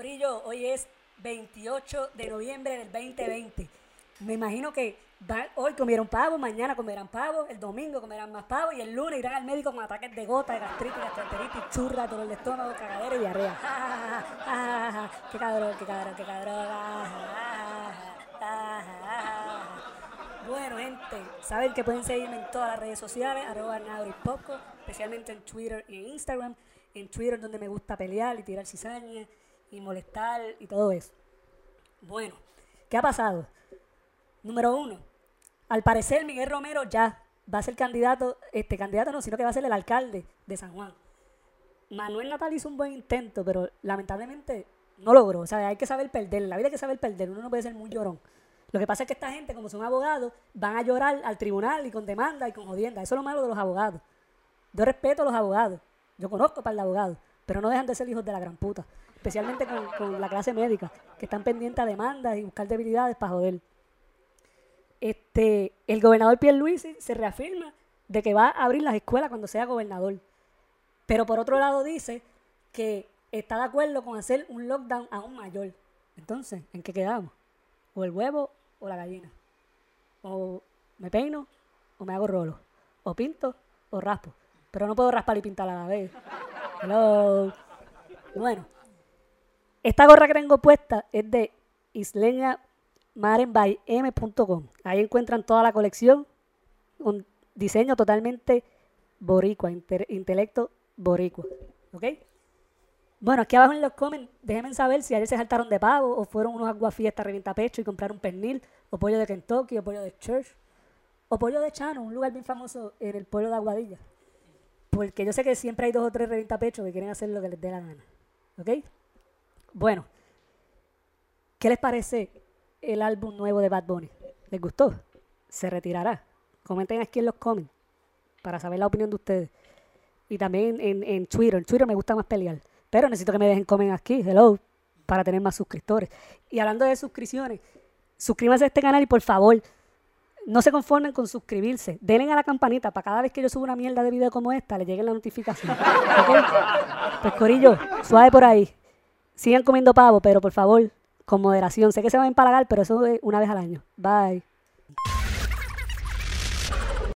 Corillo, hoy es 28 de noviembre del 2020. Me imagino que va- hoy comieron pavo, mañana comerán pavo, el domingo comerán más pavo y el lunes irán al médico con ataques de gota, gastritis, gastroenteritis, churra, dolor de estómago, cagadera y diarrea. Qué cabrón, qué cabrón, qué cabrón. Bueno, gente, saben que pueden seguirme en todas las redes sociales, arroba Poco, especialmente en Twitter y en Instagram. En Twitter donde me gusta pelear y tirar cizaña y molestar y todo eso. Bueno, ¿qué ha pasado? Número uno, al parecer Miguel Romero ya va a ser candidato, este candidato no, sino que va a ser el alcalde de San Juan. Manuel Natal hizo un buen intento, pero lamentablemente no logró. O sea, hay que saber perder. En la vida hay que saber perder. Uno no puede ser muy llorón. Lo que pasa es que esta gente, como son abogados, van a llorar al tribunal y con demanda y con jodienda. Eso es lo malo de los abogados. Yo respeto a los abogados. Yo conozco para el abogado, pero no dejan de ser hijos de la gran puta. Especialmente con, la clase médica, que están pendientes a demandas y buscar debilidades para joder. Este, el gobernador Pierluisi se reafirma de que va a abrir las escuelas cuando sea gobernador. Pero por otro lado dice que está de acuerdo con hacer un lockdown aún mayor. Entonces, ¿en qué quedamos? O el huevo o la gallina. O me peino o me hago rolo. O pinto o raspo. Pero no puedo raspar y pintar a la vez. Hello. Bueno, esta gorra que tengo puesta es de isleñamarenbym.com. Ahí encuentran toda la colección. Un diseño totalmente boricua, intelecto boricua. ¿Ok? Bueno, aquí abajo en los comments, déjenme saber si ayer se saltaron de pavo o fueron unos aguafiestas revienta pecho y compraron pernil, o pollo de Kentucky, o pollo de Church, o pollo de Chano, un lugar bien famoso en el pueblo de Aguadilla. Porque yo sé que siempre hay dos o tres revienta pecho que quieren hacer lo que les dé la gana. ¿Ok? Bueno, ¿qué les parece el álbum nuevo de Bad Bunny? ¿Les gustó? ¿Se retirará? Comenten aquí en los comments para saber la opinión de ustedes. Y también en, en Twitter. En Twitter me gusta más pelear. Pero necesito que me dejen comen aquí, hello, para tener más suscriptores. Y hablando de suscripciones, suscríbanse a este canal y por favor, no se conformen con suscribirse. Denle a la campanita para cada vez que yo subo una mierda de video como esta, le llegue la notificación. ¿Ok? Pues Corillo, suave por ahí. Sigan comiendo pavo, pero por favor, con moderación. Sé que se van a empalagar, pero eso es una vez al año. Bye.